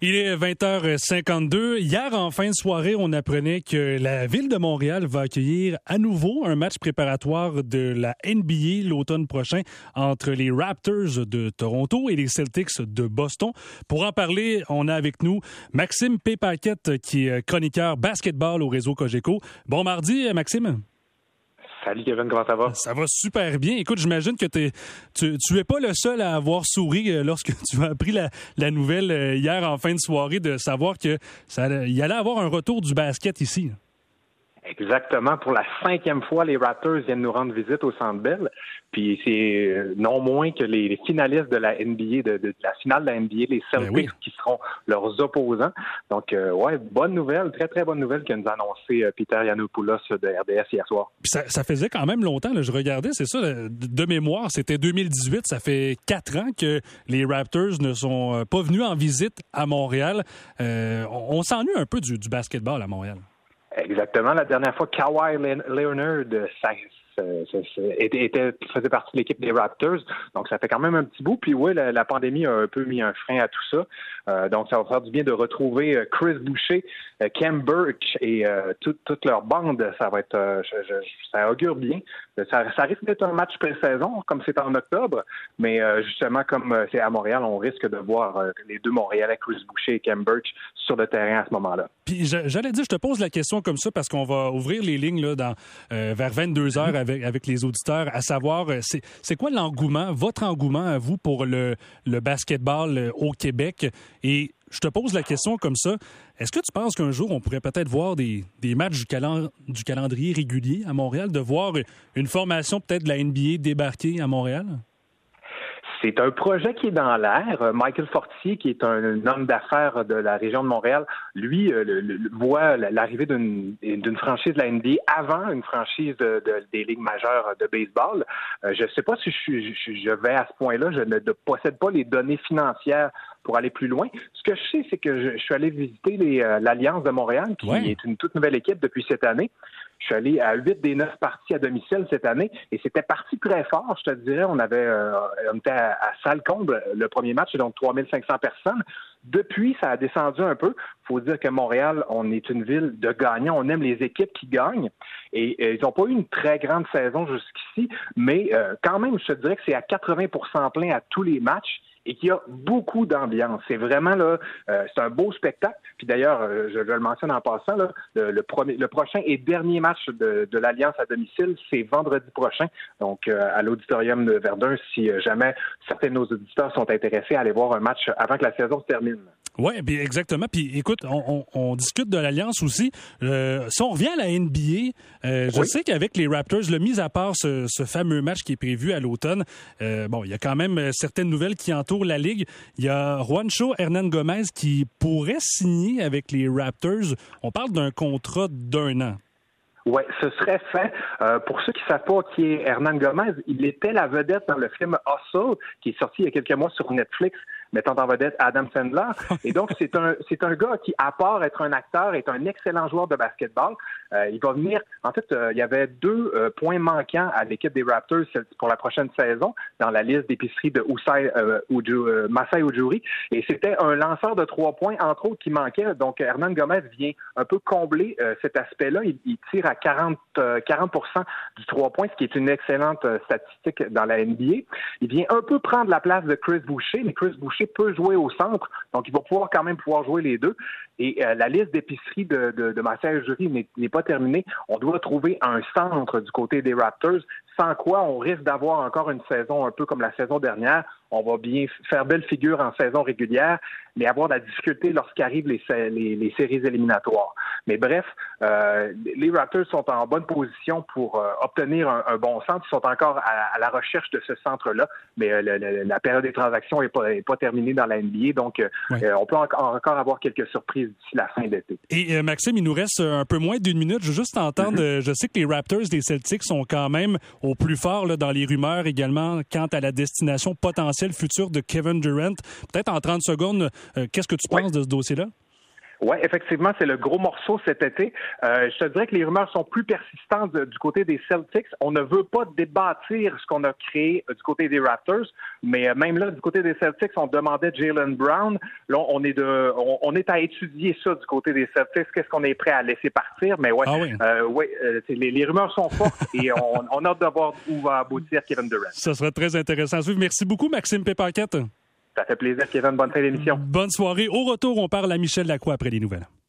Il est 20h52. Hier, en fin de soirée, on apprenait que la ville de Montréal va accueillir à nouveau un match préparatoire de la NBA l'automne prochain entre les Raptors de Toronto et les Celtics de Boston. Pour en parler, on a avec nous Maxime Pépaquette, qui est chroniqueur basketball au réseau Cogeco. Bon mardi, Maxime. Salut Kevin, comment ça va? Ça va super bien. Écoute, j'imagine que tu, tu es pas le seul à avoir souri euh, lorsque tu as appris la, nouvelle euh, hier en fin de soirée de savoir que ça allait avoir un retour du basket ici. Exactement. Pour la cinquième fois, les Raptors viennent nous rendre visite au Centre Bell. Puis c'est euh, non moins que les, finalistes de la NBA, de, la finale de la NBA, les ben Celtics, qui seront leurs opposants. Donc, euh, ouais, bonne nouvelle, très, très bonne nouvelle que nous a annoncé euh, Peter Yanopoulos de RDS hier soir. Puis ça, faisait quand même longtemps, je regardais, c'est ça, de mémoire, c'était 2018, ça fait quatre ans que les Raptors ne sont pas venus en visite à Montréal. on, s'ennuie un peu du, du basketball à Montréal. Exactement. La dernière fois, Kawhi Leonard, était, faisait partie de l'équipe des Raptors. Donc, ça fait quand même un petit bout. Puis oui, la, pandémie a un peu mis un frein à tout ça. Euh, donc, ça va faire du bien de retrouver euh, Chris Boucher, euh, Cam Birch et toute leur bande. Ça va être, ça augure bien. Ça, risque d'être un match pré-saison, comme c'est en octobre. Mais justement, comme c'est à Montréal, on risque de voir les deux Montréalais, Chris Boucher et Cam Birch, sur le terrain à ce moment-là. Puis j'allais dire, je te pose la question comme ça parce qu'on va ouvrir les lignes là, dans, vers 22 heures avec, les auditeurs, à savoir, euh, c'est quoi l'engouement, votre engouement à vous pour le, le basketball euh, au Québec? Et je te pose la question comme ça. Est-ce que tu penses qu'un jour, on pourrait peut-être voir des, des matchs du, du, calendrier régulier à Montréal, de voir une formation peut-être de la NBA débarquer à Montréal? C'est un projet qui est dans l'air. Euh, Michael Fortier, qui est un, homme d'affaires de la région de Montréal, lui euh, voit l'arrivée d'une franchise de la NBA avant une franchise de, des ligues majeures de baseball. Euh, je ne sais pas si je, je, vais à ce point-là. Je ne possède pas les données financières pour aller plus loin. Ce que je sais, c'est que je, suis allé visiter l'Alliance de Montréal, qui est une toute nouvelle équipe depuis cette année. Je suis allé à huit des neuf parties à domicile cette année et c'était parti très fort, je te dirais. On avait euh, on était à, à salle comble le premier match, donc 3500 personnes. Depuis, ça a descendu un peu. Faut dire que Montréal, on est une ville de gagnants. On aime les équipes qui gagnent. Et, ils n'ont pas eu une très grande saison jusqu'ici, mais euh, quand même, je te dirais que c'est à 80% plein à tous les matchs et qu'il y a beaucoup d'ambiance. C'est vraiment là, euh, c'est un beau spectacle. Puis d'ailleurs, euh, je, le mentionne en passant, là, le, premier, le prochain et dernier match de, de l'Alliance à domicile, c'est vendredi prochain. Donc euh, à l'auditorium de Verdun, si jamais certains de nos auditeurs sont intéressés à aller voir un match avant que la saison se termine. Oui, exactement. Puis écoute, on, discute de l'Alliance aussi. si on revient à la NBA, je sais qu'avec les Raptors, le mis à part ce, ce, fameux match qui est prévu à l'automne, bon, il y a quand même certaines nouvelles qui entourent la Ligue. Il y a Juancho Hernan Gomez qui pourrait signer avec les Raptors. On parle d'un contrat d'un an. Oui, ce serait fait. Euh, pour ceux qui ne savent pas qui est Hernan Gomez, il était la vedette dans le film Hustle, qui est sorti il y a quelques mois sur Netflix mettant en vedette Adam Sandler. Et donc, c'est un, c'est un gars qui, à part être un acteur, est un excellent joueur de basketball. Euh, il va venir, en fait, euh, il y avait deux euh, points manquants à l'équipe des Raptors pour la prochaine saison dans la liste d'épicerie de Usai, Masai Ujuri. Et c'était un lanceur de trois points, entre autres, qui manquait. Donc, Hernan Gomez vient un peu combler cet aspect-là. Il, il, tire à 40, 40% du trois points, ce qui est une excellente statistique dans la NBA. Il vient un peu prendre la place de Chris Boucher, mais Chris Boucher peut jouer au centre, donc il va pouvoir quand même pouvoir jouer les deux. Et euh, la liste d'épicerie de, de, de Jury n'est pas terminée. On doit trouver un centre du côté des Raptors, sans quoi on risque d'avoir encore une saison un peu comme la saison dernière. On va bien faire belle figure en saison régulière, mais avoir de la difficulté lorsqu'arrivent les, les, séries éliminatoires. Mais bref, euh, les Raptors sont en bonne position pour euh, obtenir un, bon centre. Ils sont encore à, la recherche de ce centre-là, mais la période des transactions n'est pas, terminée dans la NBA, donc on peut encore, avoir quelques surprises d'ici la fin d'été. Et Maxime, il nous reste un peu moins d'une minute. Je veux juste entendre, mm-hmm. je sais que les Raptors des Celtics sont quand même au plus fort là, dans les rumeurs également quant à la destination potentielle future de Kevin Durant. Peut-être en 30 secondes, euh, qu'est-ce que tu penses de ce dossier-là? Oui, effectivement, c'est le gros morceau cet été. Euh, je te dirais que les rumeurs sont plus persistantes du côté des Celtics. On ne veut pas débâtir ce qu'on a créé euh, du côté des Raptors, mais euh, même là, du côté des Celtics, on demandait Jalen Brown. Là, on est de, on, est à étudier ça du côté des Celtics. Qu'est-ce qu'on est prêt à laisser partir Mais ouais, ah oui. les, rumeurs sont fortes et on, a hâte de voir où va aboutir Kevin Durant. Ça sera très intéressant Merci beaucoup, Maxime Pépaquette. Ça fait plaisir, Kevin. Bonne fin d'émission. Bonne soirée. Au retour, on parle à Michel Lacroix après les nouvelles.